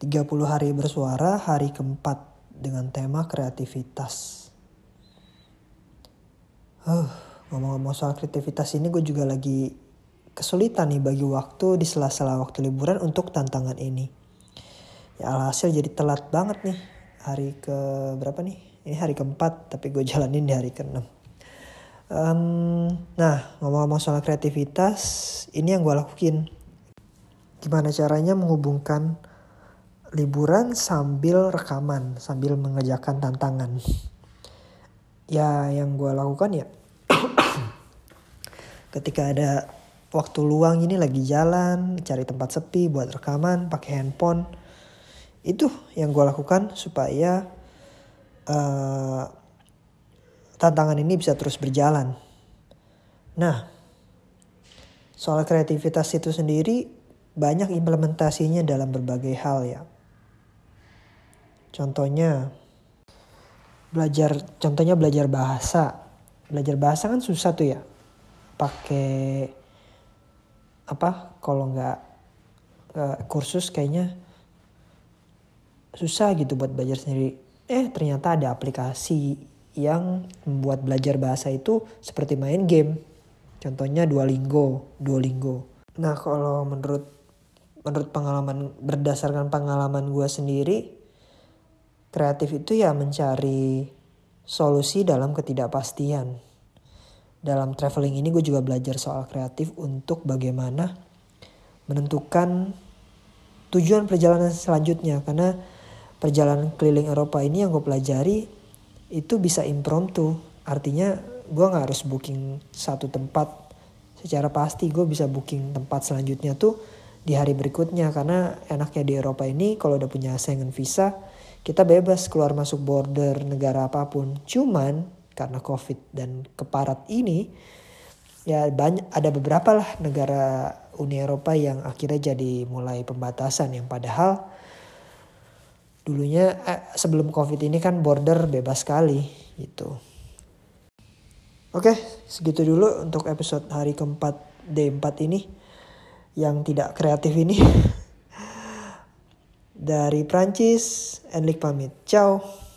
30 hari bersuara hari keempat dengan tema kreativitas. Huh, ngomong-ngomong soal kreativitas ini gue juga lagi kesulitan nih bagi waktu di sela-sela waktu liburan untuk tantangan ini. Ya alhasil jadi telat banget nih hari ke berapa nih? Ini hari keempat tapi gue jalanin di hari keenam. Um, nah ngomong-ngomong soal kreativitas ini yang gue lakuin. Gimana caranya menghubungkan liburan sambil rekaman, sambil mengerjakan tantangan. Ya yang gue lakukan ya ketika ada waktu luang ini lagi jalan, cari tempat sepi buat rekaman, pakai handphone. Itu yang gue lakukan supaya uh, tantangan ini bisa terus berjalan. Nah, soal kreativitas itu sendiri banyak implementasinya dalam berbagai hal ya. Contohnya belajar contohnya belajar bahasa. Belajar bahasa kan susah tuh ya. Pakai apa kalau nggak uh, kursus kayaknya susah gitu buat belajar sendiri. Eh ternyata ada aplikasi yang membuat belajar bahasa itu seperti main game. Contohnya Duolingo, Duolingo. Nah kalau menurut menurut pengalaman berdasarkan pengalaman gue sendiri, kreatif itu ya mencari solusi dalam ketidakpastian. Dalam traveling ini gue juga belajar soal kreatif untuk bagaimana menentukan tujuan perjalanan selanjutnya. Karena perjalanan keliling Eropa ini yang gue pelajari itu bisa impromptu. Artinya gue nggak harus booking satu tempat secara pasti. Gue bisa booking tempat selanjutnya tuh di hari berikutnya. Karena enaknya di Eropa ini kalau udah punya Schengen visa kita bebas keluar masuk border negara apa pun. Cuman karena COVID dan keparat ini ya banyak ada beberapa lah negara Uni Eropa yang akhirnya jadi mulai pembatasan yang padahal dulunya eh, sebelum Covid ini kan border bebas sekali gitu. Oke, segitu dulu untuk episode hari keempat D4 ini yang tidak kreatif ini. Dari Prancis, Enlik pamit. Ciao.